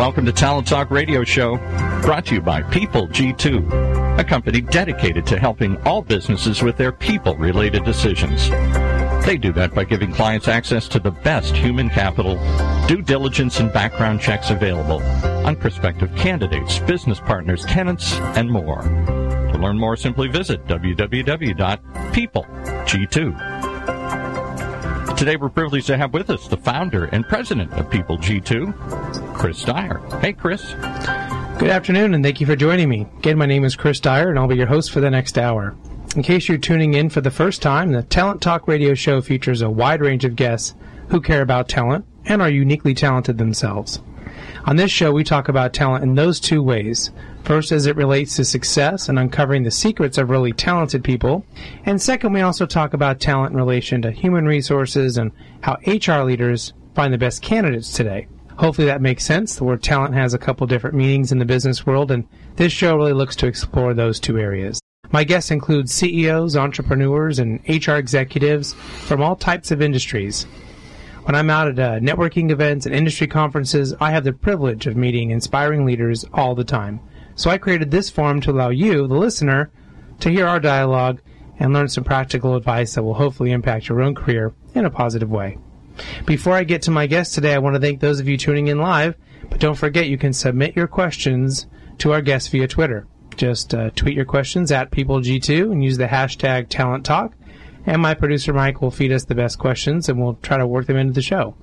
welcome to Talent Talk Radio Show, brought to you by People G2, a company dedicated to helping all businesses with their people-related decisions. They do that by giving clients access to the best human capital, due diligence and background checks available on prospective candidates, business partners, tenants, and more. To learn more, simply visit www.peopleg2. Today we're privileged to have with us the founder and president of People G2, Chris Dyer. Hey, Chris. Good afternoon, and thank you for joining me. Again, my name is Chris Dyer, and I'll be your host for the next hour. In case you're tuning in for the first time, the Talent Talk radio show features a wide range of guests who care about talent and are uniquely talented themselves. On this show, we talk about talent in those two ways. First, as it relates to success and uncovering the secrets of really talented people. And second, we also talk about talent in relation to human resources and how HR leaders find the best candidates today. Hopefully that makes sense. The word talent has a couple different meanings in the business world, and this show really looks to explore those two areas. My guests include CEOs, entrepreneurs, and HR executives from all types of industries. When I'm out at uh, networking events and industry conferences, I have the privilege of meeting inspiring leaders all the time. So I created this forum to allow you, the listener, to hear our dialogue and learn some practical advice that will hopefully impact your own career in a positive way. Before I get to my guest today, I want to thank those of you tuning in live, but don't forget you can submit your questions to our guests via Twitter. Just uh, tweet your questions at PeopleG2 and use the hashtag TalentTalk, and my producer Mike will feed us the best questions and we'll try to work them into the show.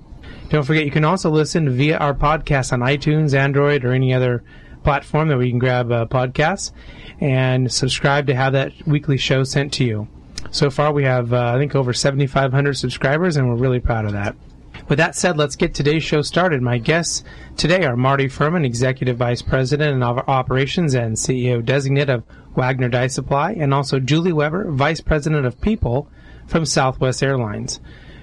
Don't forget you can also listen via our podcast on iTunes, Android, or any other platform that we can grab uh, podcasts and subscribe to have that weekly show sent to you. So far, we have, uh, I think, over 7,500 subscribers, and we're really proud of that. With that said, let's get today's show started. My guests today are Marty Furman, Executive Vice President of Operations and CEO Designate of Wagner Die Supply, and also Julie Weber, Vice President of People from Southwest Airlines.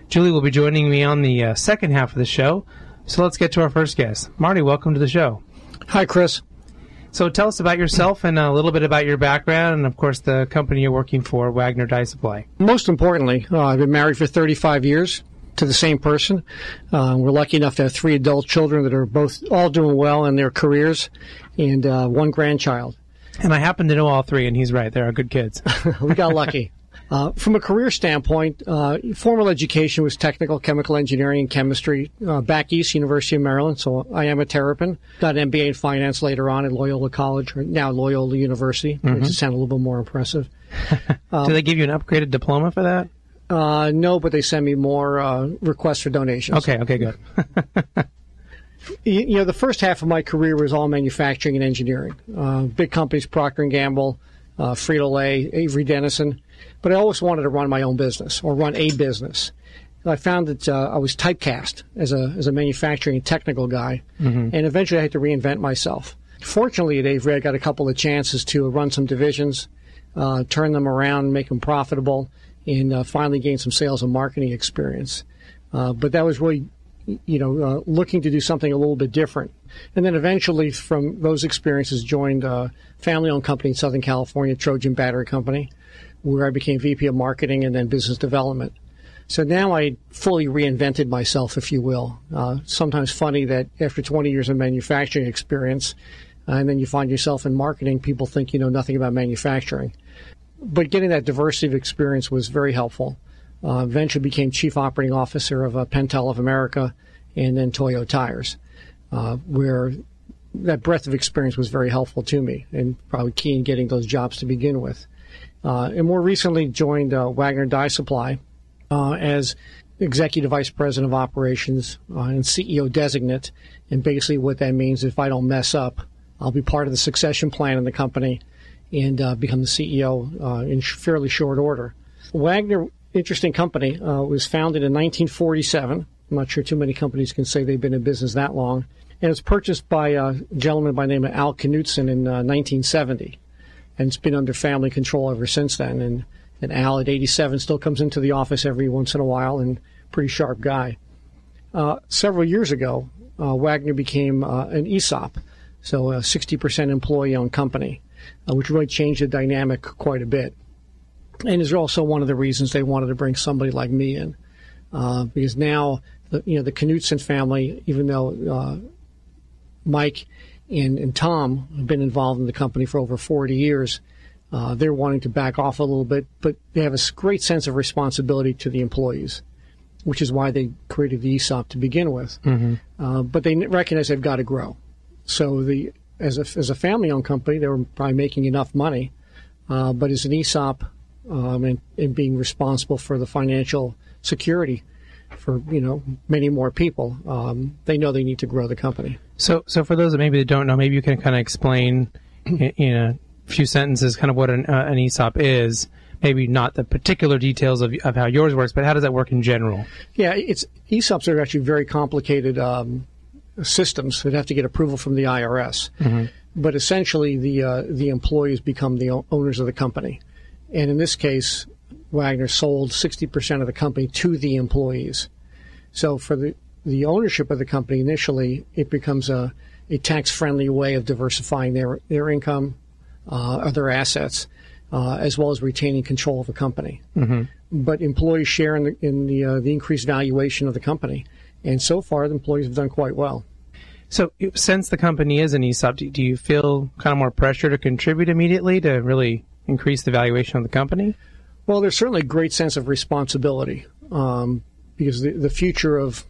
Julie will be joining me on the uh, second half of the show. So let's get to our first guest. Marty, welcome to the show. Hi, Chris. So tell us about yourself and a little bit about your background and, of course, the company you're working for, Wagner Die Supply. Most importantly, uh, I've been married for 35 years to the same person. Uh, we're lucky enough to have three adult children that are both all doing well in their careers and uh, one grandchild. And I happen to know all three, and he's right. They are good kids. we got lucky. Uh, from a career standpoint, uh, formal education was technical chemical engineering and chemistry uh, back east, University of Maryland. So I am a Terrapin. Got an MBA in finance later on at Loyola College, or now Loyola University, mm-hmm. makes it sound a little bit more impressive. Do they give you an upgraded diploma for that? Uh, no, but they send me more uh, requests for donations. Okay, okay, good. you, know, the first half of my career was all manufacturing and engineering. Uh, big companies, Procter and Gamble, uh, Frito Lay, Avery Dennison but I always wanted to run my own business or run a business. I found that uh, I was typecast as a as a manufacturing technical guy, mm-hmm. and eventually I had to reinvent myself. Fortunately, at Avery, I got a couple of chances to run some divisions, uh, turn them around, make them profitable, and uh, finally gain some sales and marketing experience. Uh, but that was really, you know, uh, looking to do something a little bit different. And then eventually, from those experiences, joined a family-owned company in Southern California, Trojan Battery Company where I became VP of marketing and then business development. So now I fully reinvented myself, if you will. Uh, sometimes funny that after 20 years of manufacturing experience, uh, and then you find yourself in marketing, people think you know nothing about manufacturing. But getting that diversity of experience was very helpful. Uh, eventually became chief operating officer of uh, Pentel of America and then Toyo Tires, uh, where that breadth of experience was very helpful to me and probably key in getting those jobs to begin with. Uh, and more recently joined uh, Wagner Die Supply uh, as Executive Vice President of Operations and CEO designate. And basically, what that means, is if I don't mess up, I'll be part of the succession plan in the company and uh, become the CEO uh, in fairly short order. Wagner, interesting company, uh, was founded in 1947. I'm not sure too many companies can say they've been in business that long. And it was purchased by a gentleman by the name of Al Knutson in 1970 and it's been under family control ever since then. And, and Al at 87 still comes into the office every once in a while and pretty sharp guy. Uh, several years ago, uh, Wagner became uh, an ESOP, so a 60% employee owned company, uh, which really changed the dynamic quite a bit. And is also one of the reasons they wanted to bring somebody like me in, uh, because now the, you know the Knutson family, even though uh, Mike and, and Tom have been involved in the company for over 40 years. Uh, they're wanting to back off a little bit, but they have a great sense of responsibility to the employees, which is why they created the ESOP to begin with. Mm-hmm. Uh, but they recognize they've got to grow. So the as a, as a family-owned company, they were probably making enough money, uh, but as an ESOP um, and, and being responsible for the financial security for you know many more people, um, they know they need to grow the company. So, so for those that maybe don't know, maybe you can kind of explain in a few sentences kind of what an, uh, an ESOP is. Maybe not the particular details of, of how yours works, but how does that work in general? Yeah, it's ESOPs are actually very complicated um, systems that have to get approval from the IRS. Mm-hmm. But essentially, the uh, the employees become the owners of the company, and in this case, Wagner sold 60% of the company to the employees. So for the the ownership of the company initially, it becomes a, a tax friendly way of diversifying their, their income, uh, other assets, uh, as well as retaining control of the company. Mm-hmm. But employees share in the, in the, uh, the increased valuation of the company. And so far, the employees have done quite well. So, since the company is an ESOP, do you feel kind of more pressure to contribute immediately to really increase the valuation of the company? Well, there's certainly a great sense of responsibility um, because the, the future of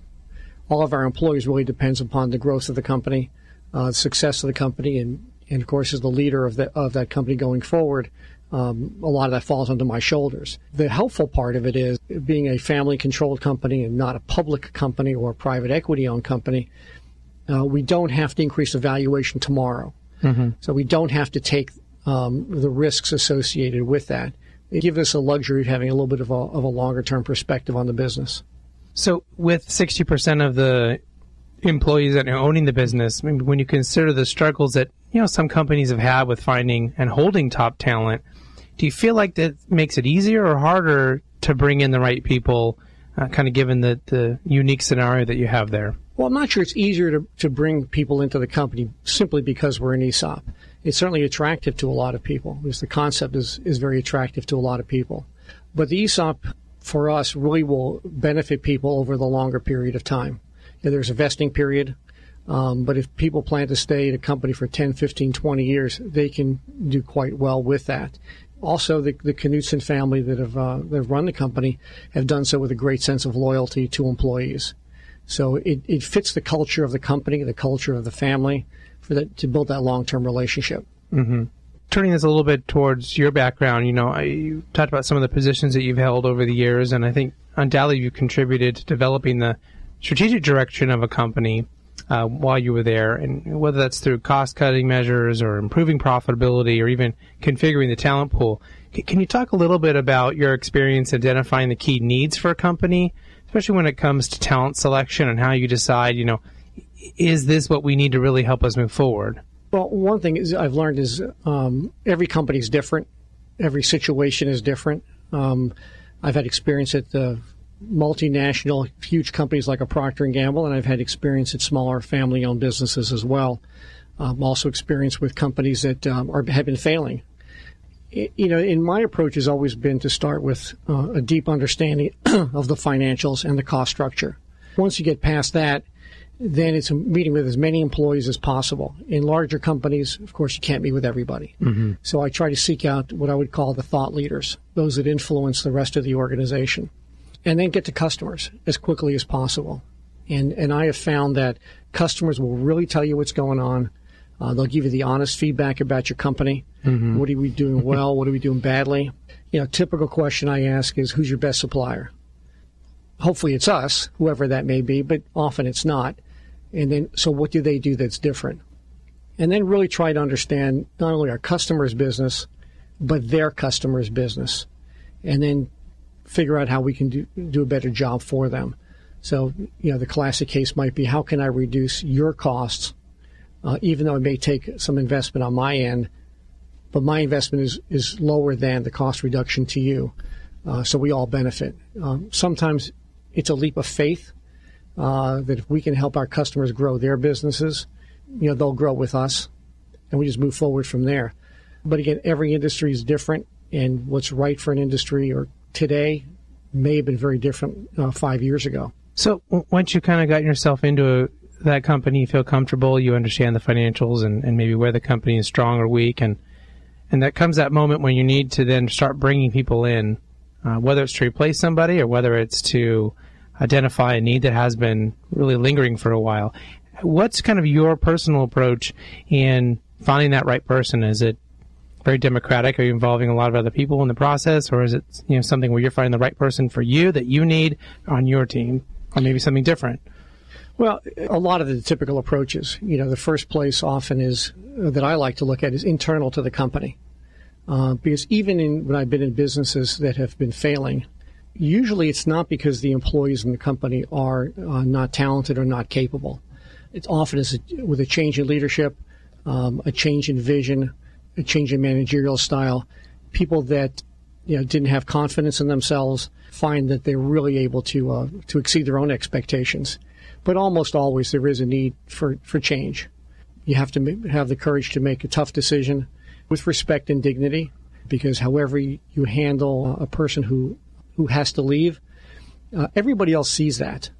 all of our employees really depends upon the growth of the company, uh, the success of the company, and, and of course, as the leader of, the, of that company going forward, um, a lot of that falls onto my shoulders. The helpful part of it is being a family controlled company and not a public company or private equity owned company. Uh, we don't have to increase the valuation tomorrow. Mm-hmm. So we don't have to take um, the risks associated with that. It gives us a luxury of having a little bit of a, of a longer term perspective on the business. So, with 60% of the employees that are owning the business, when you consider the struggles that you know some companies have had with finding and holding top talent, do you feel like that makes it easier or harder to bring in the right people, uh, kind of given the, the unique scenario that you have there? Well, I'm not sure it's easier to, to bring people into the company simply because we're an ESOP. It's certainly attractive to a lot of people because the concept is, is very attractive to a lot of people. But the ESOP for us really will benefit people over the longer period of time. There's a vesting period, um, but if people plan to stay at a company for 10, 15, 20 years, they can do quite well with that. Also, the, the Knutson family that have, uh, that have run the company have done so with a great sense of loyalty to employees. So it, it fits the culture of the company, the culture of the family, for that to build that long term relationship. Mm-hmm turning this a little bit towards your background, you know, I, you talked about some of the positions that you've held over the years, and I think undoubtedly you contributed to developing the strategic direction of a company uh, while you were there, and whether that's through cost cutting measures or improving profitability or even configuring the talent pool. Can you talk a little bit about your experience identifying the key needs for a company, especially when it comes to talent selection and how you decide, you know, is this what we need to really help us move forward? Well, one thing is I've learned is um, every company is different. Every situation is different. Um, I've had experience at the multinational, huge companies like a Procter and Gamble, and I've had experience at smaller family-owned businesses as well. Um, also, experience with companies that um, are, have been failing. It, you know, in my approach has always been to start with uh, a deep understanding of the financials and the cost structure. Once you get past that, then it's a meeting with as many employees as possible. In larger companies, of course, you can't meet with everybody. Mm-hmm. So I try to seek out what I would call the thought leaders, those that influence the rest of the organization, and then get to customers as quickly as possible. And and I have found that customers will really tell you what's going on. Uh, they'll give you the honest feedback about your company. Mm-hmm. What are we doing well? what are we doing badly? You know, typical question I ask is, "Who's your best supplier?" Hopefully, it's us, whoever that may be, but often it's not. And then, so what do they do that's different? And then really try to understand not only our customer's business, but their customer's business. And then figure out how we can do, do a better job for them. So, you know, the classic case might be how can I reduce your costs, uh, even though it may take some investment on my end, but my investment is, is lower than the cost reduction to you. Uh, so we all benefit. Um, sometimes it's a leap of faith uh, that if we can help our customers grow their businesses, you know, they'll grow with us, and we just move forward from there. But again, every industry is different, and what's right for an industry or today may have been very different uh, five years ago. So once you kind of got yourself into a, that company, you feel comfortable, you understand the financials and, and maybe where the company is strong or weak, and and that comes that moment when you need to then start bringing people in, uh, whether it's to replace somebody or whether it's to identify a need that has been really lingering for a while. What's kind of your personal approach in finding that right person? Is it very democratic? Are you involving a lot of other people in the process, or is it you know something where you're finding the right person for you that you need on your team, or maybe something different? Well, a lot of the typical approaches. You know, the first place often is uh, that I like to look at is internal to the company, uh, because even in when I've been in businesses that have been failing, usually it's not because the employees in the company are uh, not talented or not capable. It's often is with a change in leadership, um, a change in vision, a change in managerial style. People that you know didn't have confidence in themselves find that they're really able to uh, to exceed their own expectations. But almost always there is a need for, for change. You have to have the courage to make a tough decision with respect and dignity, because however you handle a person who who has to leave, uh, everybody else sees that.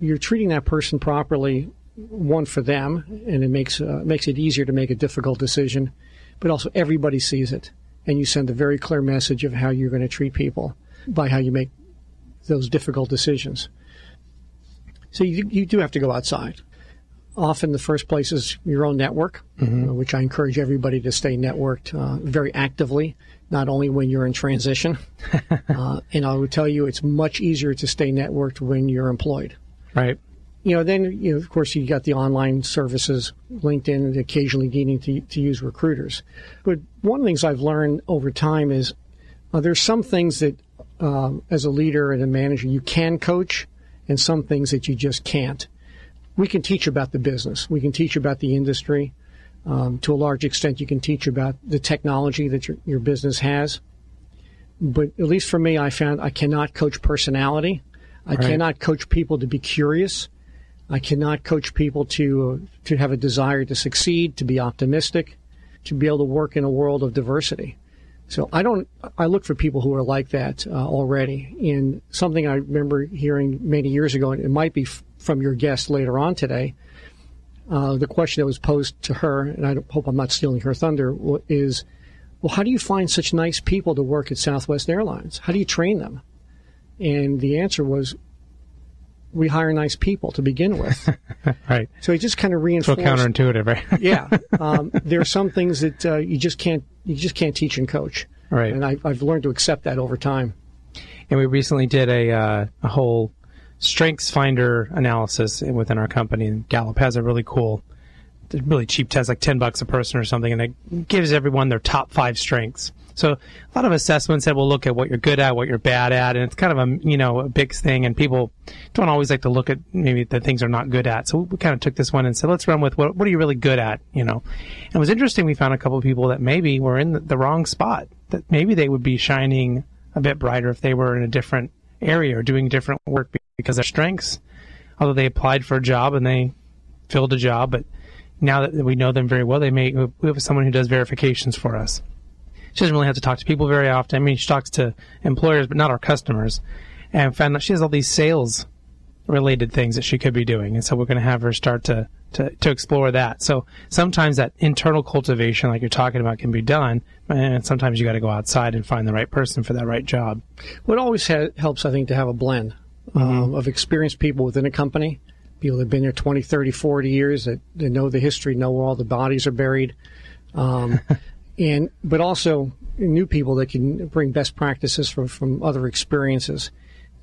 You're treating that person properly, one for them, and it makes uh, makes it easier to make a difficult decision but also everybody sees it. And you send a very clear message of how you're going to treat people by how you make those difficult decisions. So you, you do have to go outside. Often the first place is your own network, mm-hmm. uh, which I encourage everybody to stay networked uh, very actively, not only when you're in transition. uh, and I would tell you it's much easier to stay networked when you're employed. Right you know, then you know, of course you got the online services, LinkedIn, occasionally needing to, to use recruiters. But one of the things I've learned over time is uh, there's some things that, um, as a leader and a manager, you can coach, and some things that you just can't. We can teach about the business. We can teach about the industry. Um, to a large extent, you can teach about the technology that your, your business has. But at least for me, I found I cannot coach personality. I right. cannot coach people to be curious. I cannot coach people to uh, to have a desire to succeed, to be optimistic, to be able to work in a world of diversity. So I don't. I look for people who are like that uh, already. And something I remember hearing many years ago, and it might be from your guest later on today. Uh, the question that was posed to her, and I hope I'm not stealing her thunder, is, well, how do you find such nice people to work at Southwest Airlines? How do you train them? And the answer was, we hire nice people to begin with. right. So it just kind of reinforced. So counterintuitive, right? yeah. Um, there are some things that uh, you just can't you just can't teach and coach. Right. And I, have learned to accept that over time. And we recently did a uh, a whole strengths finder analysis within our company. And Gallup has a really cool, really cheap test, like ten bucks a person or something, and it gives everyone their top five strengths. So a lot of assessments that will look at what you're good at, what you're bad at, and it's kind of a you know a big thing. And people don't always like to look at maybe the things they're not good at. So we kind of took this one and said, let's run with what what are you really good at, you know. And it was interesting. We found a couple of people that maybe were in the, the wrong spot. That maybe they would be shining a bit brighter if they were in a different area or doing different work because their strengths. Although they applied for a job and they filled a job, but now that we know them very well, they may we have someone who does verifications for us. She doesn't really have to talk to people very often. I mean, she talks to employers, but not our customers. And found that she has all these sales related things that she could be doing. And so we're going to have her start to, to, to explore that. So sometimes that internal cultivation, like you're talking about, can be done. And sometimes you got to go outside and find the right person for that right job. What always ha- helps, I think, to have a blend mm-hmm. um, of experienced people within a company, people that have been there 20, 30, 40 years, that, that know the history, know where all the bodies are buried. Um, and but also new people that can bring best practices from, from other experiences,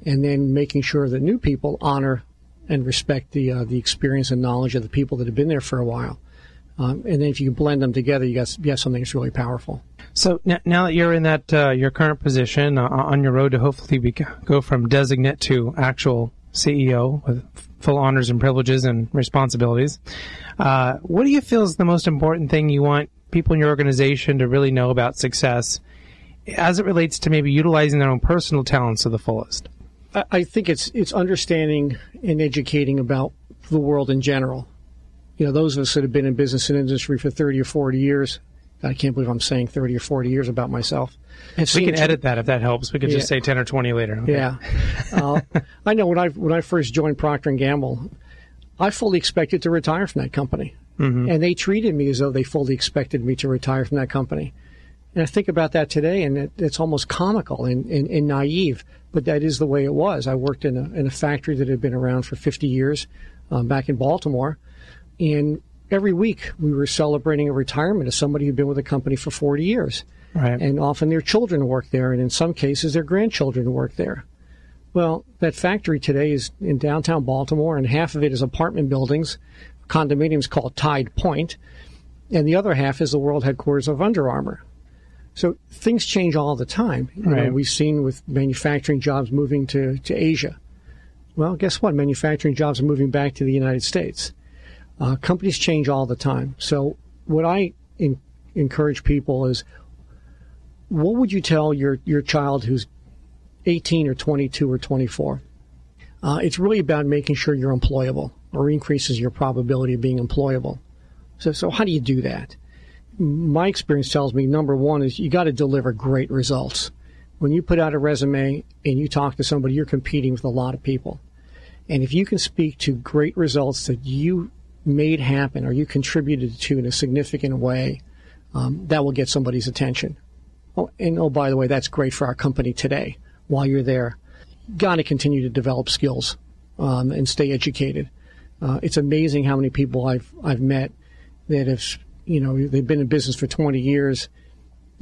and then making sure that new people honor and respect the uh, the experience and knowledge of the people that have been there for a while. Um, and then if you blend them together, you got you have something that's really powerful. So now that you're in that uh, your current position uh, on your road to hopefully be, go from designate to actual CEO with full honors and privileges and responsibilities, uh, what do you feel is the most important thing you want people in your organization to really know about success as it relates to maybe utilizing their own personal talents to the fullest? I think it's it's understanding and educating about the world in general. You know, those of us that have been in business and industry for 30 or 40 years, I can't believe I'm saying 30 or 40 years about myself. We can edit that if that helps. We could yeah. just say 10 or 20 later. Okay. Yeah. uh, I know when I when I first joined Procter & Gamble, I fully expected to retire from that company. Mm-hmm. And they treated me as though they fully expected me to retire from that company. And I think about that today, and it, it's almost comical and, and, and, naive, but that is the way it was. I worked in a, in a factory that had been around for 50 years um, back in Baltimore, and every week we were celebrating a retirement of somebody who'd been with the company for 40 years. Right. And often their children work there, and in some cases their grandchildren work there. Well, that factory today is in downtown Baltimore, and half of it is apartment buildings, condominiums called Tide Point, and the other half is the world headquarters of Under Armour. So things change all the time. You right. know, we've seen with manufacturing jobs moving to, to Asia. Well, guess what? Manufacturing jobs are moving back to the United States. Uh, companies change all the time. So what I in, encourage people is, what would you tell your, your child who's 18 or 22 or 24. Uh, it's really about making sure you're employable or increases your probability of being employable. So, so how do you do that? My experience tells me number one is you got to deliver great results. When you put out a resume and you talk to somebody, you're competing with a lot of people. And if you can speak to great results that you made happen or you contributed to in a significant way, um, that will get somebody's attention. Oh, and oh, by the way, that's great for our company today while you're there. Got to continue to develop skills um, and stay educated. Uh, it's amazing how many people I've I've met that have you know they've been in business for 20 years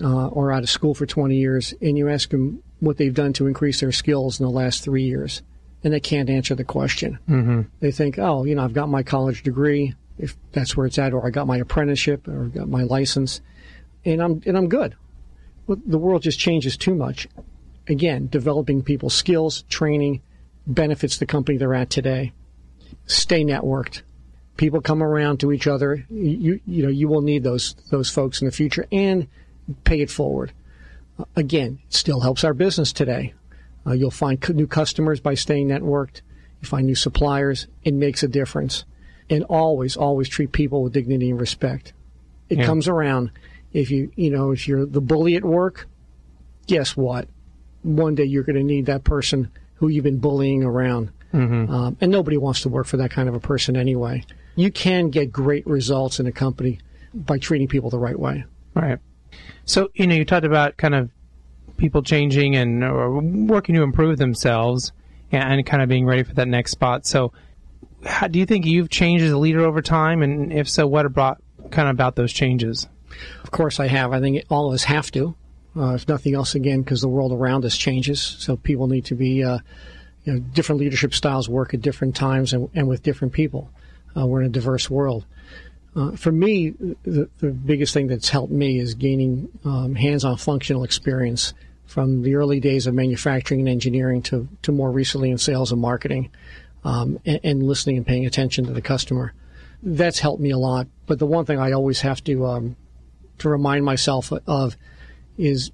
uh, or out of school for 20 years, and you ask them what they've done to increase their skills in the last three years, and they can't answer the question. Mm-hmm. They think, oh, you know, I've got my college degree, if that's where it's at, or I got my apprenticeship, or got my license, and I'm and I'm good. Well, the world just changes too much, again, developing people's skills, training, benefits the company they're at today. Stay networked. People come around to each other. You, you know, you will need those, those folks in the future and pay it forward. Again, it still helps our business today. Uh, you'll find new customers by staying networked. You find new suppliers. It makes a difference. And always, always treat people with dignity and respect. It yeah. comes around. If you, you know, if you're the bully at work, guess what? one day you're going to need that person who you've been bullying around. Mm-hmm. Um, and nobody wants to work for that kind of a person anyway. You can get great results in a company by treating people the right way. Right. So, you know, you talked about kind of people changing and or working to improve themselves and kind of being ready for that next spot. So, how, do you think you've changed as a leader over time? And if so, what have brought kind of about those changes? Of course, I have. I think all of us have to uh, if nothing else, again, because the world around us changes. So people need to be, uh, you know, different leadership styles work at different times and, and with different people. Uh, we're in a diverse world. Uh, for me, the, the, biggest thing that's helped me is gaining um, hands-on functional experience from the early days of manufacturing and engineering to, to more recently in sales and marketing, um, and, and, listening and paying attention to the customer. That's helped me a lot. But the one thing I always have to um, to remind myself of is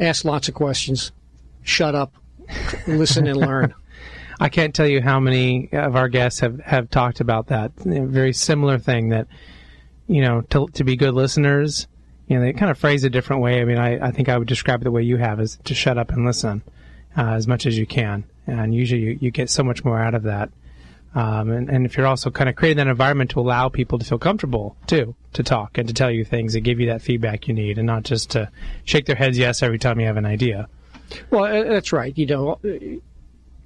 ask lots of questions, shut up, listen and learn. I can't tell you how many of our guests have, have talked about that. very similar thing that, you know, to, to be good listeners, you know, they kind of phrase it a different way. I mean, I, I think I would describe it the way you have is to shut up and listen uh, as much as you can. And usually you, you get so much more out of that. Um, and, and if you're also kind of creating that environment to allow people to feel comfortable too, to talk and to tell you things and give you that feedback you need and not just to shake their heads yes every time you have an idea. Well, that's right. You know,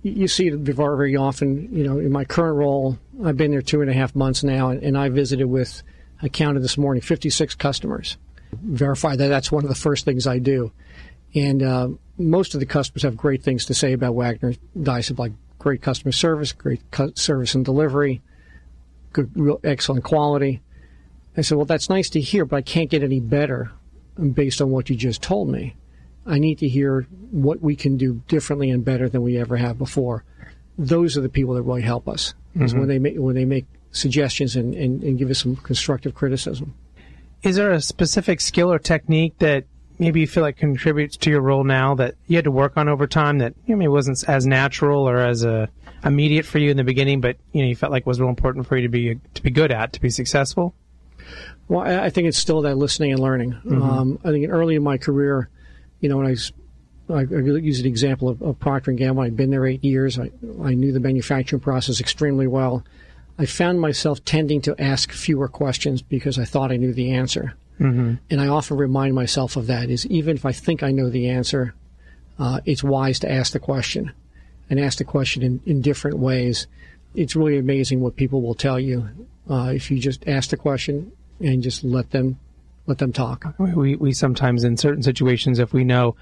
you see it very, very often. You know, in my current role, I've been there two and a half months now, and I visited with, I counted this morning, 56 customers. Verify that that's one of the first things I do. And uh, most of the customers have great things to say about Wagner Dice, like great customer service, great service and delivery, good, real excellent quality. I said, well, that's nice to hear, but I can't get any better based on what you just told me. I need to hear what we can do differently and better than we ever have before. Those are the people that really help us. Mm-hmm. when they make when they make suggestions and, and, and give us some constructive criticism. Is there a specific skill or technique that maybe you feel like contributes to your role now that you had to work on over time that you know, maybe wasn't as natural or as uh, immediate for you in the beginning, but you know you felt like was real important for you to be to be good at to be successful? Well, I think it's still that listening and learning. Mm-hmm. Um, I think early in my career, you know, when I I, I use the example of, of Procter and Gamble. I'd been there eight years. I, I knew the manufacturing process extremely well. I found myself tending to ask fewer questions because I thought I knew the answer. Mm-hmm. And I often remind myself of that is even if I think I know the answer, uh, it's wise to ask the question and ask the question in, in different ways. It's really amazing what people will tell you uh, if you just ask the question and just let them let them talk. We we sometimes in certain situations, if we know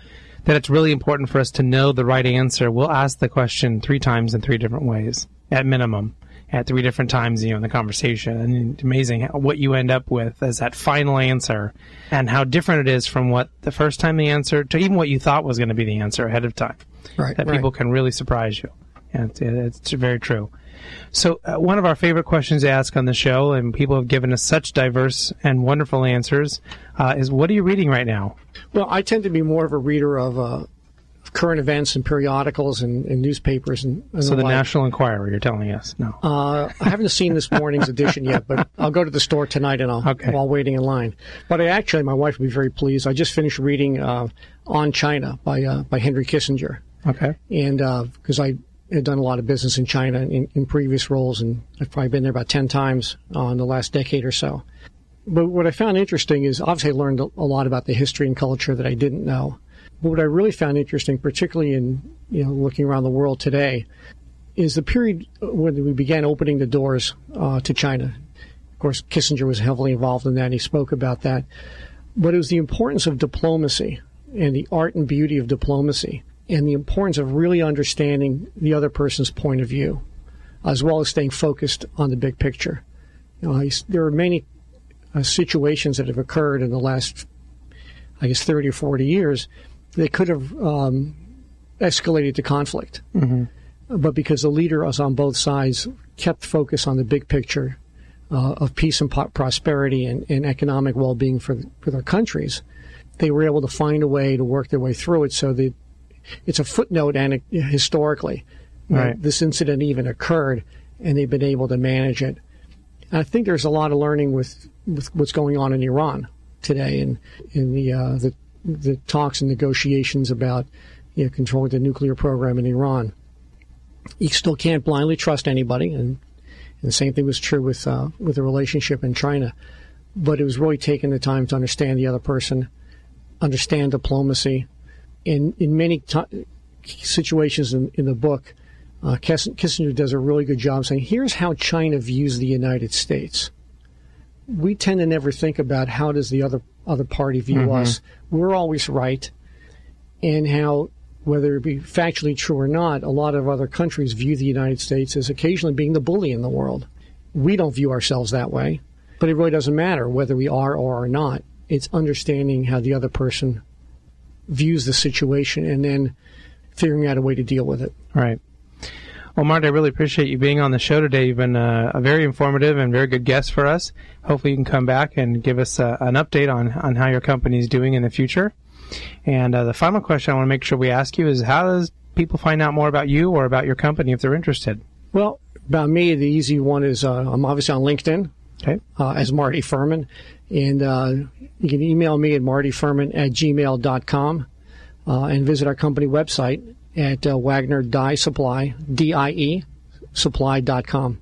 that it's really important for us to know the right answer, we'll ask the question three times in three different ways at minimum at three different times, you know, in the conversation. And it's amazing what you end up with as that final answer and how different it is from what the first time the answer to even what you thought was going to be the answer ahead of time. Right. That right. people can really surprise you. And it's, it's very true. So, uh, one of our favorite questions to ask on the show, and people have given us such diverse and wonderful answers, uh, is what are you reading right now? Well, I tend to be more of a reader of uh, current events and periodicals and, and newspapers and, and so the, like. National Enquirer, you're telling us? No. Uh, I haven't seen this morning's edition yet, but I'll go to the store tonight and I'll Okay. while waiting in line. But I actually, my wife will be very pleased. I just finished reading uh, On China by uh, by Henry Kissinger, Okay. and because I had done a lot of business in China in, in previous roles, and I've probably been there about ten times uh, in the last decade or so. But what I found interesting is obviously I learned a lot about the history and culture that I didn't know. But what I really found interesting, particularly in you know looking around the world today, is the period when we began opening the doors uh, to China. Of course, Kissinger was heavily involved in that. And he spoke about that, but it was the importance of diplomacy and the art and beauty of diplomacy, and the importance of really understanding the other person's point of view, as well as staying focused on the big picture. You know, there are many uh, situations that have occurred in the last, I guess, 30 or 40 years that could have um, escalated to conflict. But because the leaders on both sides kept focus on the big picture uh, of peace and po- prosperity and, and economic well being for, for their countries, they were able to find a way to work their way through it so that it's a footnote and historically Right. this incident even occurred and they've been able to manage it. I think there's a lot of learning with, with what's going on in Iran today and in the, uh, the the talks and negotiations about you know, controlling the nuclear program in Iran. You still can't blindly trust anybody, and, and the same thing was true with uh, with the relationship in China. But it was really taking the time to understand the other person, understand diplomacy, and in many ti situations in, in the book, uh, Kiss- Kissinger does a really good job saying, "Here's how China views the United States." We tend to never think about how does the other other party view us. We're always right, and how whether it be factually true or not, a lot of other countries view the United States as occasionally being the bully in the world. We don't view ourselves that way, but it really doesn't matter whether we are or are not. It's understanding how the other person views the situation and then figuring out a way to deal with it. Right. Well, Marty, I really appreciate you being on the show today. You've been uh, a very informative and very good guest for us. Hopefully, you can come back and give us uh, an update on, on how your company is doing in the future. And uh, the final question I want to make sure we ask you is how does people find out more about you or about your company if they're interested? Well, about me, the easy one is uh, I'm obviously on LinkedIn Okay. uh, as Marty Furman. And uh, you can email me at martyfurman at gmail.com uh, and visit our company website at uh, Wagner Die Supply, D-I-E, supply.com.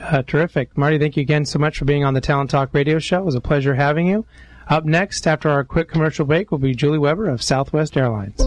Uh, terrific. Marty, thank you again so much for being on the Talent Talk radio show. It was a pleasure having you. Up next, after our quick commercial break, will be Julie Weber of Southwest Airlines.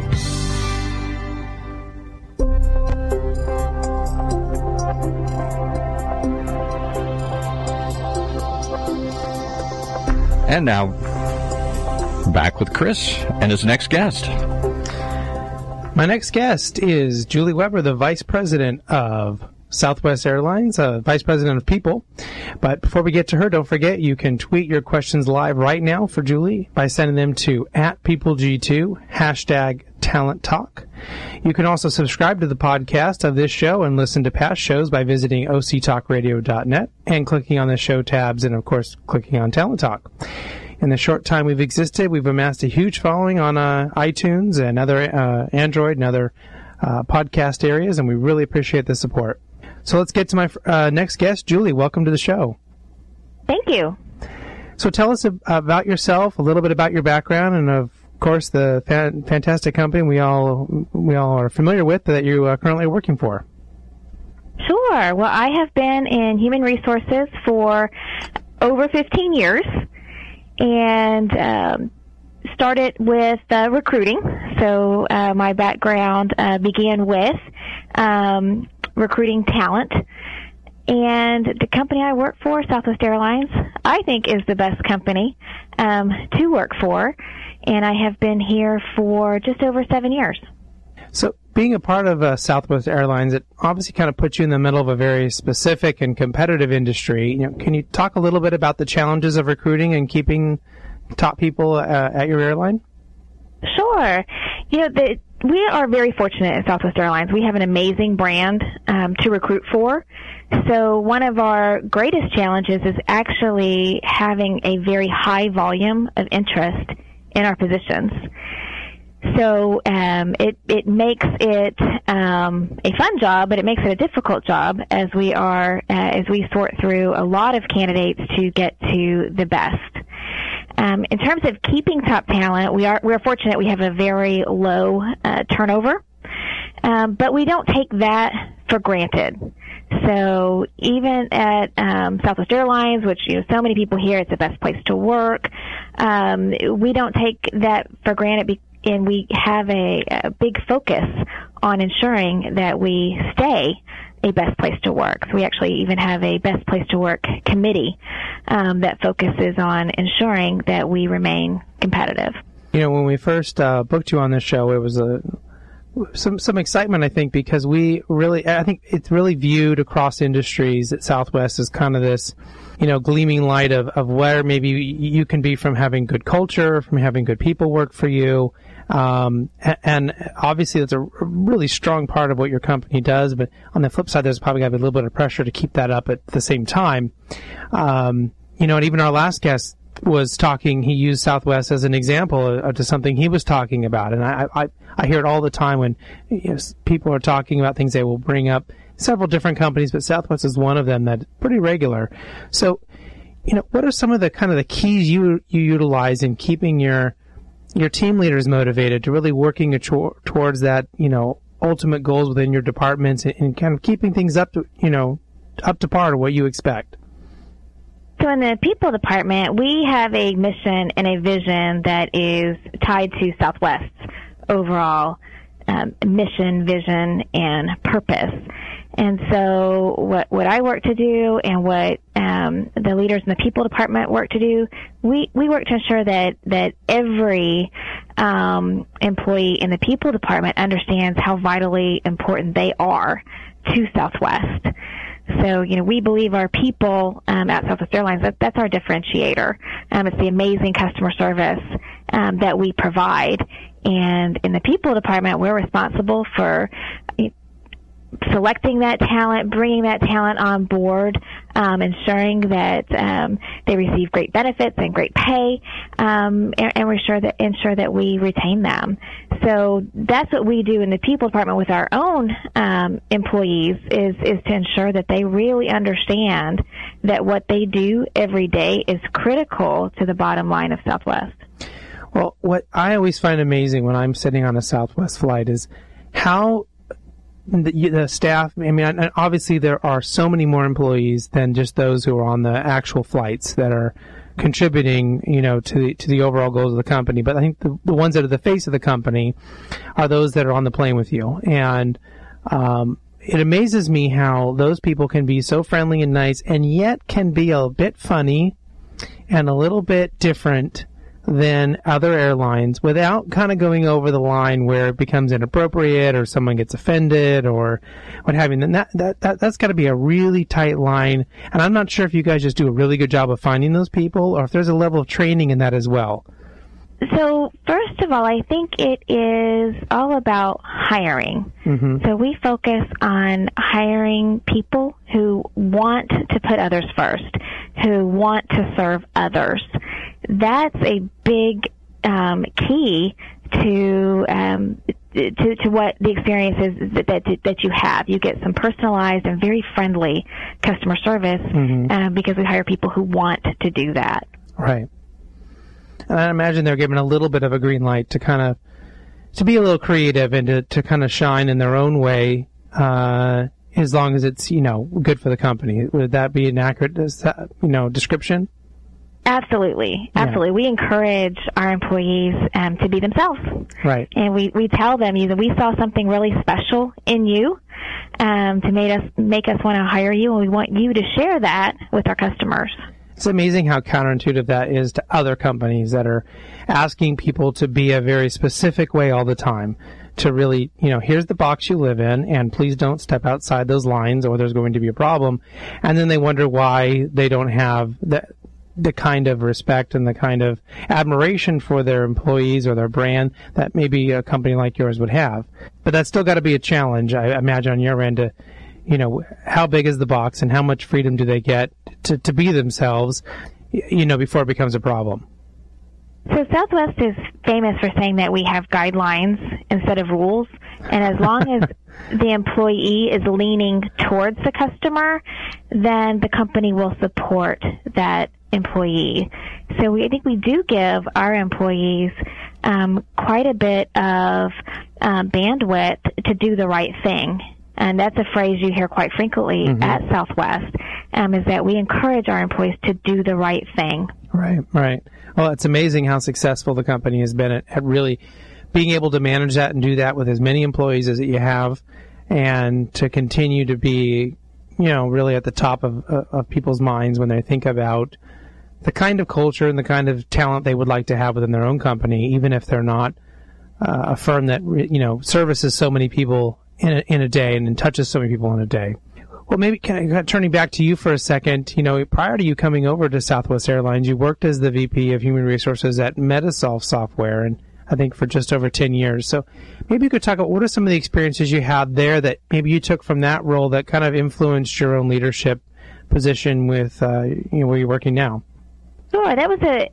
And now, back with Chris and his next guest. My next guest is Julie Weber, the Vice President of Southwest Airlines, uh, Vice President of People. But before we get to her, don't forget you can tweet your questions live right now for Julie by sending them to at PeopleG2, hashtag Talent Talk. You can also subscribe to the podcast of this show and listen to past shows by visiting octalkradio.net and clicking on the show tabs and, of course, clicking on Talent Talk. In the short time we've existed, we've amassed a huge following on uh, iTunes and other uh, Android and other uh, podcast areas, and we really appreciate the support. So let's get to my uh, next guest, Julie. Welcome to the show. Thank you. So tell us about yourself, a little bit about your background, and of course the fan- fantastic company we all we all are familiar with that you are currently working for. Sure. Well, I have been in human resources for over 15 years, and um, started with uh, recruiting. So uh, my background uh, began with um, recruiting talent. And the company I work for, Southwest Airlines, I think is the best company um, to work for. And I have been here for just over seven years. So, being a part of uh, Southwest Airlines, it obviously kind of puts you in the middle of a very specific and competitive industry. You know, can you talk a little bit about the challenges of recruiting and keeping top people uh, at your airline? Sure. You know, the, we are very fortunate at Southwest Airlines. We have an amazing brand um, to recruit for. So one of our greatest challenges is actually having a very high volume of interest in our positions. So um, it it makes it um, a fun job, but it makes it a difficult job as we are uh, as we sort through a lot of candidates to get to the best. Um, in terms of keeping top talent, we are we're fortunate we have a very low uh, turnover, um, but we don't take that for granted. So even at um, Southwest Airlines, which you know so many people here, it's the best place to work. Um, we don't take that for granted, and we have a, a big focus on ensuring that we stay a best place to work. So we actually even have a best place to work committee um, that focuses on ensuring that we remain competitive. You know, when we first uh, booked you on this show, it was a some some excitement, I think, because we really, I think it's really viewed across industries at Southwest as kind of this, you know, gleaming light of, of where maybe you can be from having good culture, from having good people work for you, um, and obviously that's a really strong part of what your company does. But on the flip side, there's probably got to be a little bit of pressure to keep that up at the same time. Um, you know, and even our last guest was talking, he used Southwest as an example to something he was talking about, and I, I, I hear it all the time when you know, people are talking about things. They will bring up several different companies, but Southwest is one of them that's pretty regular. So, you know, what are some of the kind of the keys you you utilize in keeping your your team leaders motivated to really working towards that, you know, ultimate goals within your departments and, and kind of keeping things up to, you know, up to par to what you expect? So in the people department, we have a mission and a vision that is tied to Southwest's overall um, mission, vision, and purpose. And so what, what I work to do and what um, the leaders in the people department work to do, we, we work to ensure that, that every um, employee in the people department understands how vitally important they are to Southwest. So, you know, we believe our people um, at Southwest Airlines, that, that's our differentiator. Um, it's the amazing customer service um, that we provide. And in the people department, we're responsible for selecting that talent, bringing that talent on board, um, ensuring that um, they receive great benefits and great pay, um, and, and ensure that ensure that we retain them. So that's what we do in the people department with our own um, employees is is to ensure that they really understand that what they do every day is critical to the bottom line of Southwest. Well, what I always find amazing when I'm sitting on a Southwest flight is how the, the, staff. I mean, obviously there are so many more employees than just those who are on the actual flights that are contributing, you know, to the, to the overall goals of the company. But I think the, the ones that are the face of the company are those that are on the plane with you. And um, it amazes me how those people can be so friendly and nice, and yet can be a bit funny and a little bit different than other airlines without kind of going over the line where it becomes inappropriate or someone gets offended or what have you. And that, that, that, that's got to be a really tight line. And I'm not sure if you guys just do a really good job of finding those people or if there's a level of training in that as well. So, first of all, I think it is all about hiring. Mm-hmm. So, we focus on hiring people who want to put others first, who want to serve others that's a big um, key to um, to, to what the experience is that, that, that you have. You get some personalized and very friendly customer service mm-hmm. uh, because we hire people who want to do that. Right. And I imagine they're given a little bit of a green light to kind of to be a little creative and to, to kind of shine in their own way. Uh, as long as it's you know good for the company, would that be an accurate you know description? Absolutely, absolutely. Yeah. We encourage our employees um, to be themselves. Right. And we, we tell them, you know, we saw something really special in you um, to make us make us want to hire you, and we want you to share that with our customers. It's amazing how counterintuitive that is to other companies that are asking people to be a very specific way all the time. To really, you know, here's the box you live in, and please don't step outside those lines, or there's going to be a problem. And then they wonder why they don't have the the kind of respect and the kind of admiration for their employees or their brand that maybe a company like yours would have. But that's still got to be a challenge, I imagine, on your end to, you know, how big is the box and how much freedom do they get to, to be themselves, you know, before it becomes a problem? So Southwest is famous for saying that we have guidelines instead of rules. And as long as the employee is leaning towards the customer, then the company will support that employee. So we, I think we do give our employees um, quite a bit of um, bandwidth to do the right thing. And that's a phrase you hear quite frequently mm-hmm. at Southwest, um, is that we encourage our employees to do the right thing. Right, right. Well, it's amazing how successful the company has been at, at really being able to manage that and do that with as many employees as you have and to continue to be, you know, really at the top of, of people's minds when they think about the kind of culture and the kind of talent they would like to have within their own company, even if they're not uh, a firm that you know services so many people in a, in a day and touches so many people in a day. Well, maybe can I, turning back to you for a second. You know, prior to you coming over to Southwest Airlines, you worked as the VP of Human Resources at Metasolv Software, and I think for just over ten years. So, maybe you could talk about what are some of the experiences you had there that maybe you took from that role that kind of influenced your own leadership position with uh, you know where you're working now. Sure, that was a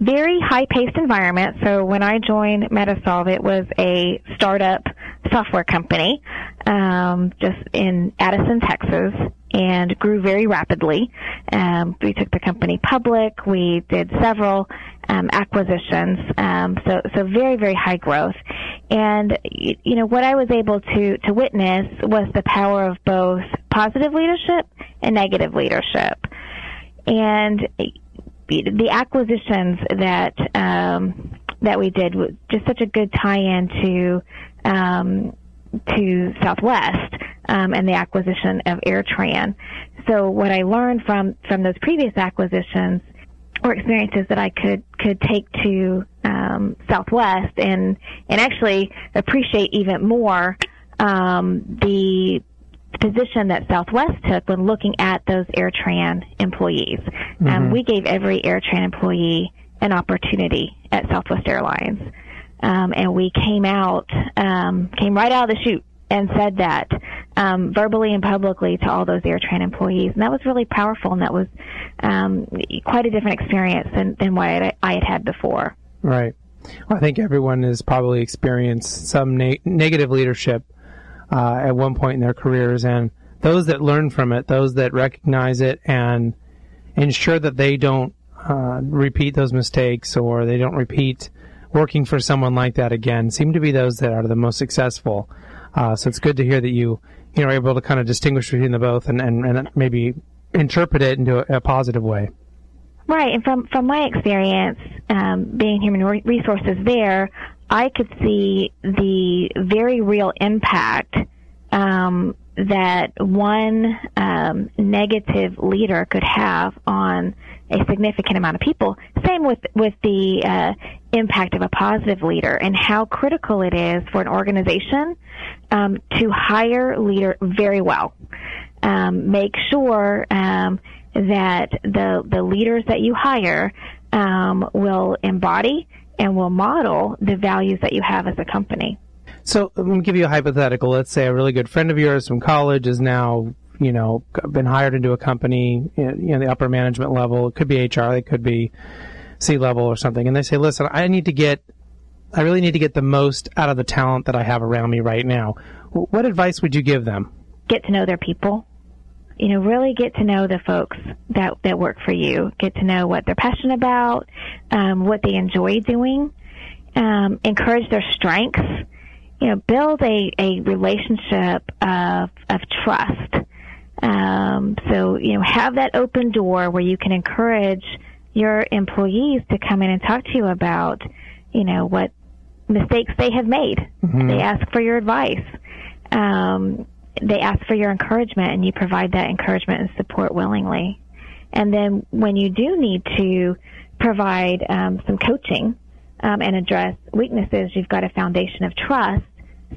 very high-paced environment. So when I joined Metasolv, it was a startup software company um, just in Addison, Texas, and grew very rapidly. Um, we took the company public. We did several um, acquisitions. Um, so, so very, very high growth. And you know what I was able to to witness was the power of both positive leadership and negative leadership. And the acquisitions that um, that we did was just such a good tie-in to um, to Southwest um, and the acquisition of AirTran. So what I learned from from those previous acquisitions or experiences that I could could take to um, Southwest and and actually appreciate even more um, the position that Southwest took when looking at those AirTran employees. Um, mm-hmm. Um, we gave every AirTran employee an opportunity at Southwest Airlines. Um, and we came out, um, came right out of the chute and said that um, verbally and publicly to all those AirTran employees, and that was really powerful, and that was um, quite a different experience than, than what I, I had had before. Right. Well, I think everyone has probably experienced some na- negative leadership uh, at one point in their careers, and those that learn from it, those that recognize it, and ensure that they don't uh, repeat those mistakes or they don't repeat working for someone like that again, seem to be those that are the most successful. Uh, so it's good to hear that you you know are able to kind of distinguish between the both and, and, and maybe interpret it into a, a positive way. Right, and from from my experience um, being human resources there, I could see the very real impact um, that one um, negative leader could have on a significant amount of people. Same with with the uh, impact of a positive leader and how critical it is for an organization um, to hire leader very well. Um, make sure um, that the the leaders that you hire um, will embody and will model the values that you have as a company. So let me give you a hypothetical. Let's say a really good friend of yours from college is now you know, been hired into a company, you know, the upper management level. It could be HR, it could be C level or something, and they say, "Listen, I need to get, I really need to get the most out of the talent that I have around me right now." What advice would you give them? Get to know their people. You know, really get to know the folks that that work for you. Get to know what they're passionate about, um, what they enjoy doing. Um, encourage their strengths. You know, build a, a relationship of of trust um, so, you know, have that open door where you can encourage your employees to come in and talk to you about, you know, what mistakes they have made. Mm-hmm. They ask for your advice. Um, they ask for your encouragement, and you provide that encouragement and support willingly. And then when you do need to provide um, some coaching um, and address weaknesses, you've got a foundation of trust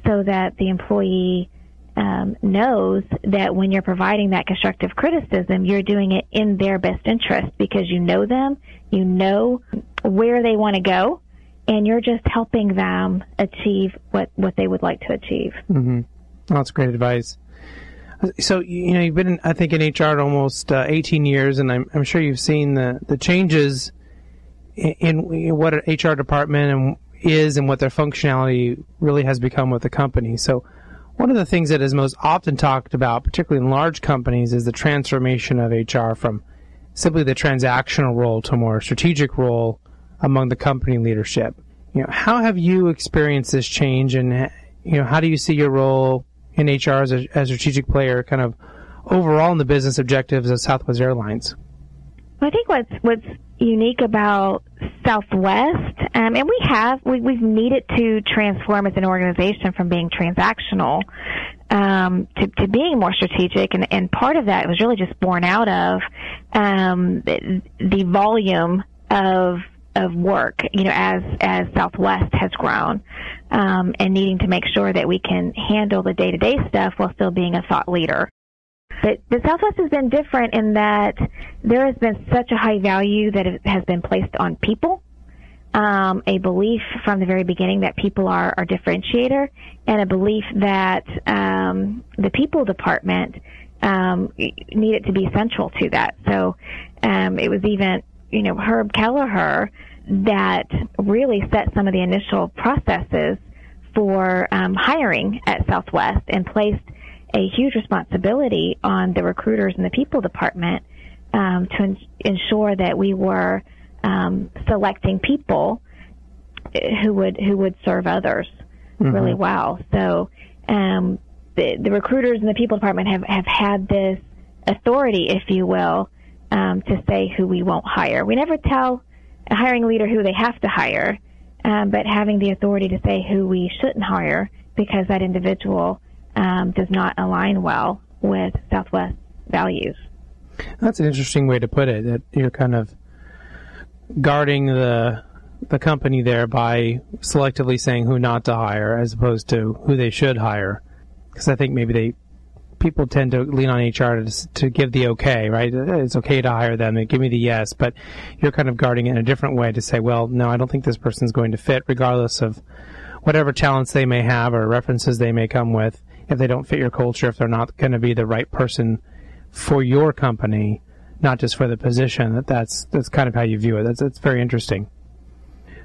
so that the employee um, knows that when you're providing that constructive criticism, you're doing it in their best interest because you know them, you know where they want to go, and you're just helping them achieve what, what they would like to achieve. Mm-hmm. That's great advice. So you know you've been, I think, in HR almost uh, 18 years, and I'm, I'm, sure you've seen the the changes in, in what an HR department is and what their functionality really has become with the company. So one of the things that is most often talked about, particularly in large companies, is the transformation of HR from simply the transactional role to a more strategic role among the company leadership. You know, how have you experienced this change, and you know, how do you see your role in HR as a, as a strategic player, kind of overall in the business objectives of Southwest Airlines? I think what's what's unique about Southwest, um, and we have we, we've needed to transform as an organization from being transactional um, to, to being more strategic, and, and part of that was really just born out of um, the, the volume of of work, you know, as as Southwest has grown, um, and needing to make sure that we can handle the day to day stuff while still being a thought leader. But the Southwest has been different in that there has been such a high value that has been placed on people. Um, a belief from the very beginning that people are our differentiator, and a belief that um, the people department um, needed to be central to that. So um, it was even, you know, Herb Kelleher that really set some of the initial processes for um, hiring at Southwest and placed a huge responsibility on the recruiters and the people department um, to ensure that we were um, selecting people who would who would serve others mm-hmm. really well. So um, the, the recruiters and the people department have, have had this authority, if you will, um, to say who we won't hire. We never tell a hiring leader who they have to hire, um, but having the authority to say who we shouldn't hire because that individual um, does not align well with Southwest values. That's an interesting way to put it. That you're kind of guarding the the company there by selectively saying who not to hire as opposed to who they should hire. Because I think maybe they people tend to lean on HR to, to give the okay, right? It's okay to hire them and give me the yes, but you're kind of guarding it in a different way to say, well, no, I don't think this person's going to fit, regardless of whatever talents they may have or references they may come with. If they don't fit your culture, if they're not going to be the right person for your company, not just for the position, that that's that's kind of how you view it. That's that's very interesting.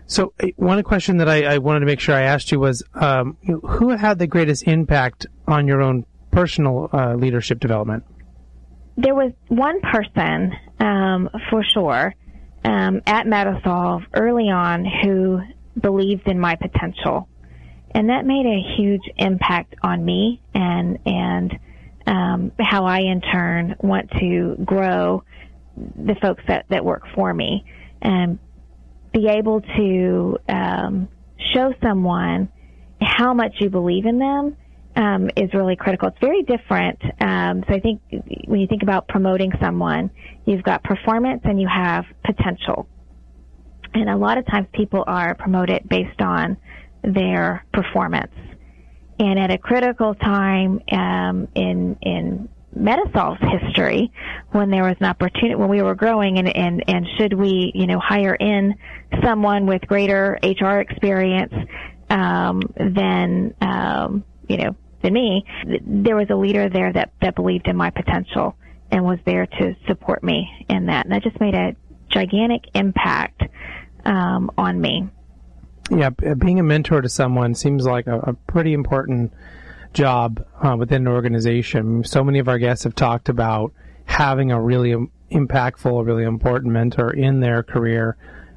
So one question that I, I, wanted to make sure I asked you was, um, who had the greatest impact on your own personal uh, leadership development? There was one person, um, for sure, um, at Metasolv early on who believed in my potential, and that made a huge impact on me and and um, how I in turn want to grow the folks that that work for me and be able to um, show someone how much you believe in them um, is really critical. It's very different. Um, so I think when you think about promoting someone, you've got performance and you have potential. And a lot of times people are promoted based on their performance. And at a critical time um, in in Metasolv's history, when there was an opportunity, when we were growing, and, and and should we, you know, hire in someone with greater HR experience um, than um, you know than me, there was a leader there that that believed in my potential and was there to support me in that, and that just made a gigantic impact um, on me. Yeah, being a mentor to someone seems like a, a pretty important job uh, within an organization. So many of our guests have talked about having a really impactful, really important mentor in their career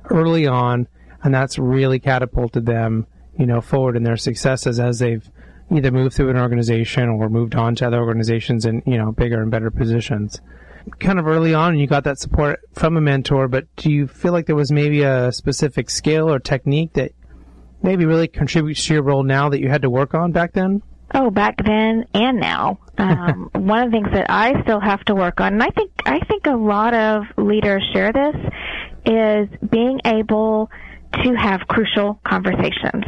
early on, and that's really catapulted them, you know, forward in their successes as they've either moved through an organization or moved on to other organizations in, you know, bigger and better positions kind of early on you got that support from a mentor, but do you feel like there was maybe a specific skill or technique that maybe really contributes to your role now that you had to work on back then? Oh, back then and now. Um, one of the things that I still have to work on, and I think I think a lot of leaders share this, is being able to have crucial conversations.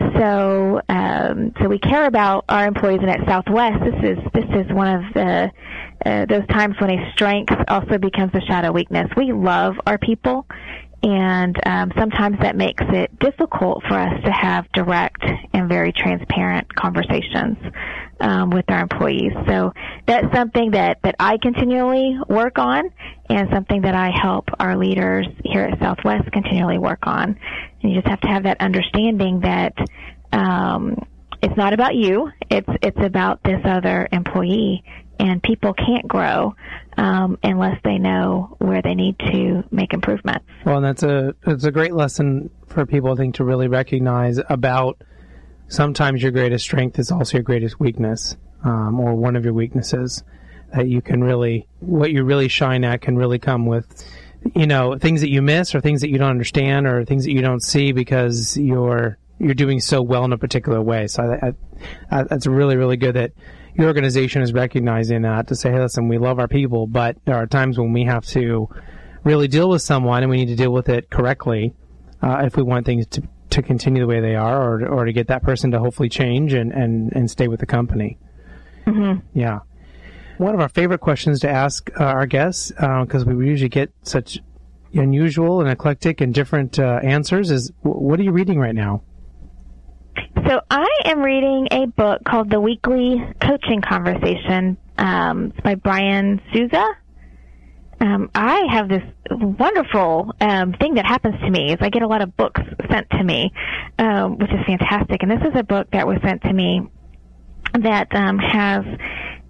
So, um, so we care about our employees, and at Southwest, this is this is one of the uh, those times when a strength also becomes a shadow weakness. We love our people, and um, sometimes that makes it difficult for us to have direct and very transparent conversations um, with our employees. So that's something that, that I continually work on and something that I help our leaders here at Southwest continually work on. And you just have to have that understanding that um, it's not about you. It's it's about this other employee, and people can't grow um, unless they know where they need to make improvements. Well, that's a it's a great lesson for people, I think, to really recognize about sometimes your greatest strength is also your greatest weakness, um, or one of your weaknesses. That you can really, what you really shine at, can really come with you know things that you miss or things that you don't understand or things that you don't see because you're you're doing so well in a particular way. So I, I, that's really really good that your organization is recognizing that to say, hey, listen, we love our people, but there are times when we have to really deal with someone and we need to deal with it correctly uh, if we want things to, to continue the way they are or, or to get that person to hopefully change and, and, and stay with the company. Mm-hmm. Yeah. One of our favorite questions to ask uh, our guests, because uh, we usually get such unusual and eclectic and different uh, answers, is what are you reading right now? So I am reading a book called The Weekly Coaching Conversation. Um, it's by Brian Souza. Um, I have this wonderful um, thing that happens to me is I get a lot of books sent to me, um, which is fantastic. And this is a book that was sent to me that um, has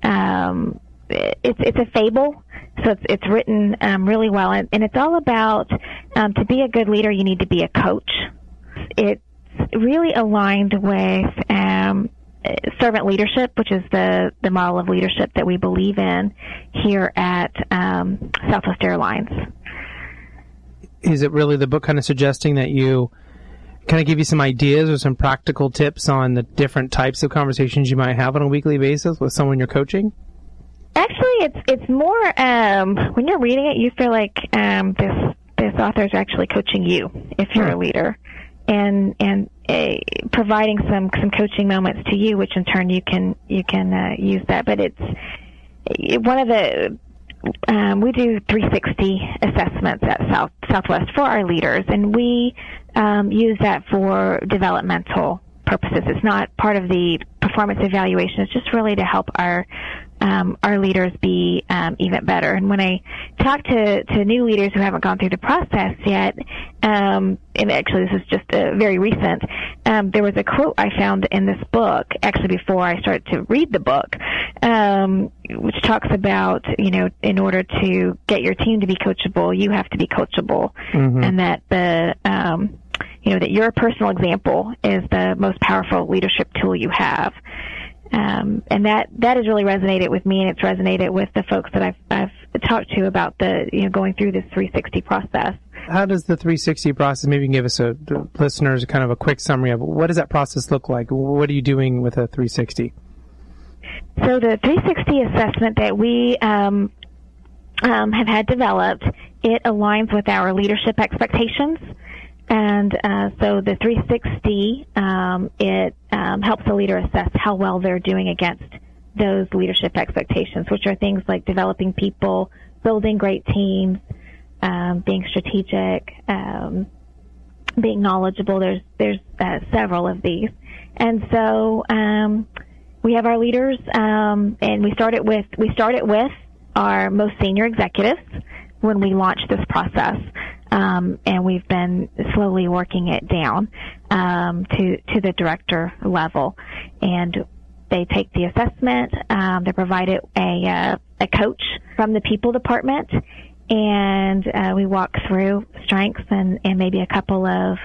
um, it's it's a fable, so it's it's written um, really well, and, and it's all about um, to be a good leader, you need to be a coach. It really aligned with um, servant leadership, which is the, the model of leadership that we believe in here at um, Southwest Airlines. Is it really the book kind of suggesting that you kind of give you some ideas or some practical tips on the different types of conversations you might have on a weekly basis with someone you're coaching? Actually, it's it's more um, when you're reading it, you feel like um, this this author is actually coaching you if you're a leader and and uh, providing some some coaching moments to you, which in turn you can you can uh, use that. But it's one of the um, we do 360 assessments at South Southwest for our leaders, and we um, use that for developmental purposes. It's not part of the performance evaluation. It's just really to help our um, our leaders be um, even better. And when I talk to, to new leaders who haven't gone through the process yet, um, and actually this is just uh, very recent, um, there was a quote I found in this book, actually before I started to read the book, um, which talks about, you know, in order to get your team to be coachable, you have to be coachable. Mm-hmm. And that the, um, you know, that your personal example is the most powerful leadership tool you have. Um, and that that has really resonated with me, and it's resonated with the folks that I've I've talked to about the you know going through this 360 process. How does the 360 process? Maybe you can give us a listeners kind of a quick summary of what does that process look like? What are you doing with a 360? So the 360 assessment that we um, um, have had developed, it aligns with our leadership expectations. And uh, so the 360, um, it um, helps the leader assess how well they're doing against those leadership expectations, which are things like developing people, building great teams, um, being strategic, um, being knowledgeable. There's there's uh, several of these, and so um, we have our leaders, um, and we started with we started with our most senior executives when we launched this process um, and we've been slowly working it down um, to to the director level. And they take the assessment. Um, they're provided a uh, a coach from the people department, and uh, we walk through strengths and and maybe a couple of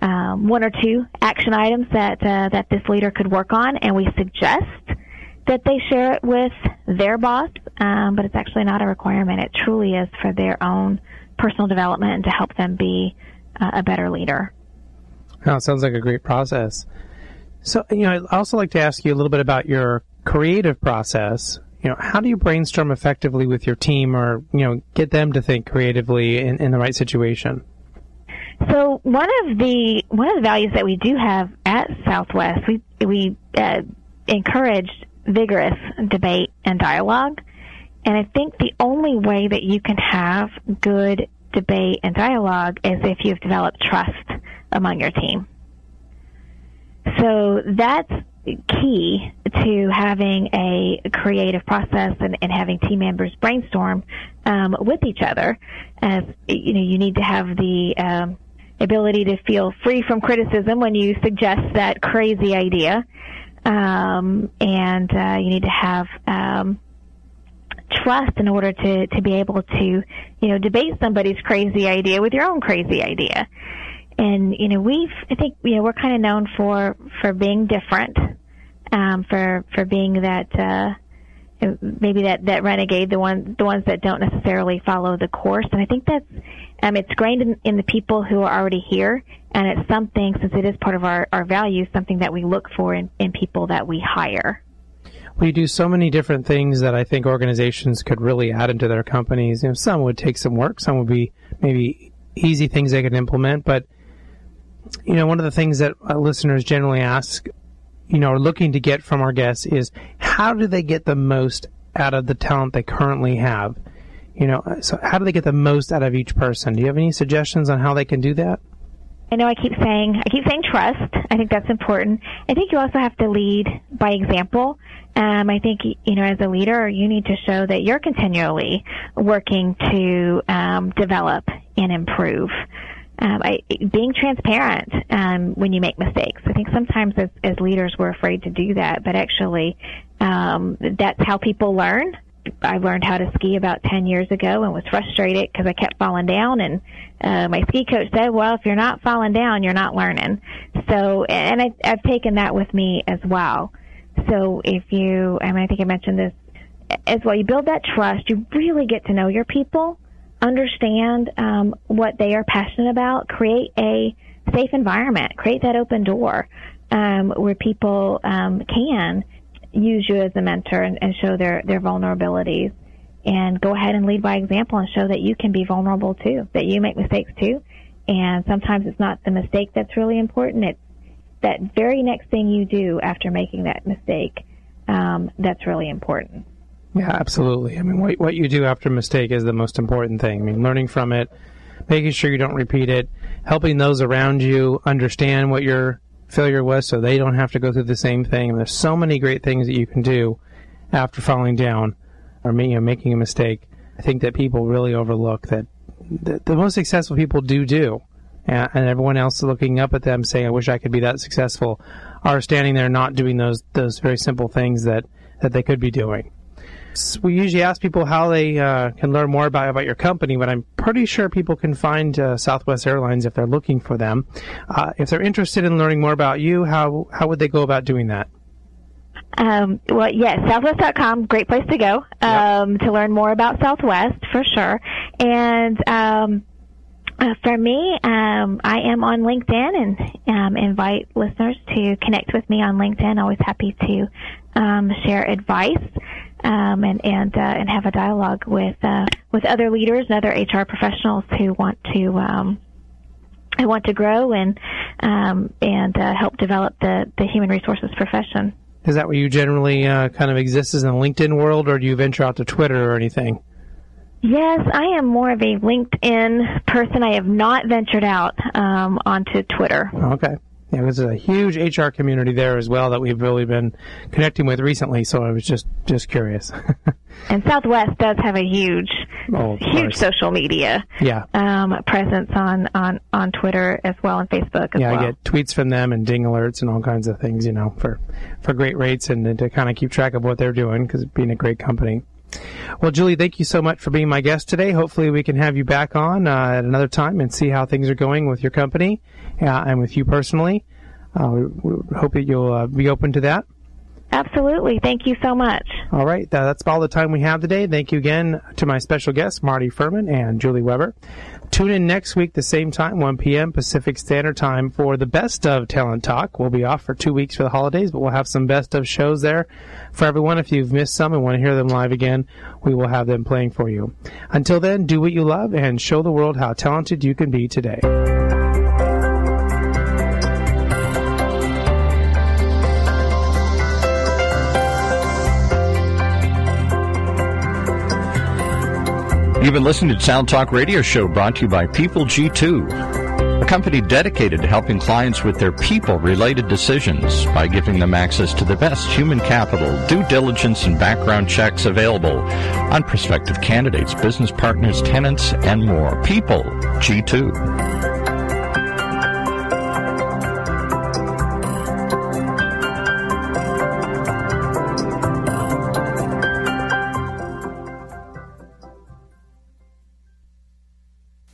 um, one or two action items that uh, that this leader could work on, and we suggest that they share it with their boss, um, but it's actually not a requirement. It truly is for their own personal development and to help them be uh, a better leader. Oh, it sounds like a great process. So, you know, I'd also like to ask you a little bit about your creative process. You know, how do you brainstorm effectively with your team or, you know, get them to think creatively in, in the right situation? So one of the one of the values that we do have at Southwest, we we uh, encourage vigorous debate and dialogue. And I think the only way that you can have good debate and dialogue is if you've developed trust among your team. So that's key to having a creative process and, and having team members brainstorm um, with each other. As you know, you need to have the um, ability to feel free from criticism when you suggest that crazy idea, um, and uh, you need to have um, trust in order to to be able to you know debate somebody's crazy idea with your own crazy idea. And you know we've i think you know we're kind of known for for being different um for for being that uh maybe that that renegade the one the ones that don't necessarily follow the course. And i think that's um it's grained in, in the people who are already here. And it's something since it is part of our our values something that we look for in in people that we hire we do so many different things that I think organizations could really add into their companies. You know, some would take some work, some would be maybe easy things they could implement. But you know, one of the things that uh, listeners generally ask, you know, are looking to get from our guests is how do they get the most out of the talent they currently have? You know, so how do they get the most out of each person? Do you have any suggestions on how they can do that? I know I keep saying I keep saying trust. I think that's important. I think you also have to lead by example. Um, I think you know as a leader, you need to show that you're continually working to um, develop and improve. Um, I, being transparent um, when you make mistakes. I think sometimes as, as leaders we're afraid to do that, but actually um, that's how people learn. I learned how to ski about 10 years ago and was frustrated because I kept falling down. And uh, my ski coach said, well, if you're not falling down, you're not learning. So, and I, I've taken that with me as well. So if you, I mean, I think I mentioned this as well, you build that trust, you really get to know your people, understand um, what they are passionate about, create a safe environment, create that open door um, where people um, can use you as a mentor and, and show their, their vulnerabilities and go ahead and lead by example and show that you can be vulnerable too, that you make mistakes too, And sometimes it's not the mistake that's really important. It's that very next thing you do after making that mistake um, that's really important. Yeah, absolutely. I mean, what, what you do after a mistake is the most important thing. I mean, learning from it, making sure you don't repeat it, helping those around you understand what your failure was so they don't have to go through the same thing. And there's so many great things that you can do after falling down or you know, making a mistake. I think that people really overlook that the, the most successful people do do. And, and everyone else looking up at them saying, I wish I could be that successful, are standing there not doing those, those very simple things that, that they could be doing we usually ask people how they uh, can learn more about about your company, but I'm pretty sure people can find uh, Southwest Airlines if they're looking for them. Uh, if they're interested in learning more about you, how how would they go about doing that? Um, well, yes, Southwest.com, great place to go um, yep. to learn more about Southwest for sure. And um, uh, for me, um, I am on LinkedIn and um, invite listeners to connect with me on LinkedIn. Always happy to um, share advice um, and and uh, and have a dialogue with uh, with other leaders and other HR professionals who want to um, who want to grow and um, and uh, help develop the the human resources profession. Is that where you generally uh, kind of exist as in the LinkedIn world, or do you venture out to Twitter or anything? Yes, I am more of a LinkedIn person. I have not ventured out um, onto Twitter. Okay. Yeah, there's a huge HR community there as well that we've really been connecting with recently. So I was just just curious. and Southwest does have a huge, oh, huge social media yeah. um, presence on, on on Twitter as well and Facebook. yeah, well. Yeah, I get tweets from them and ding alerts and all kinds of things, you know, for for great rates and, and to kind of keep track of what they're doing because being a great company. Well, Julie, thank you so much for being my guest today. Hopefully, we can have you back on uh, at another time and see how things are going with your company uh, and with you personally. Uh, we, we, hope that you'll uh, be open to that. Absolutely. Thank you so much. All right. that's all the time we have today. Thank you again to my special guests, Marty Furman and Julie Weber. Tune in next week, the same time, 1 p.m. Pacific Standard Time, for the best of Talent Talk. We'll be off for two weeks for the holidays, but we'll have some best of shows there for everyone. If you've missed some and want to hear them live again, we will have them playing for you. Until then, do what you love and show the world how talented you can be today. You've been listening to Sound Talk Radio Show brought to you by People G2, a company dedicated to helping clients with their people related decisions by giving them access to the best human capital, due diligence, and background checks available on prospective candidates, business partners, tenants, and more. People G2.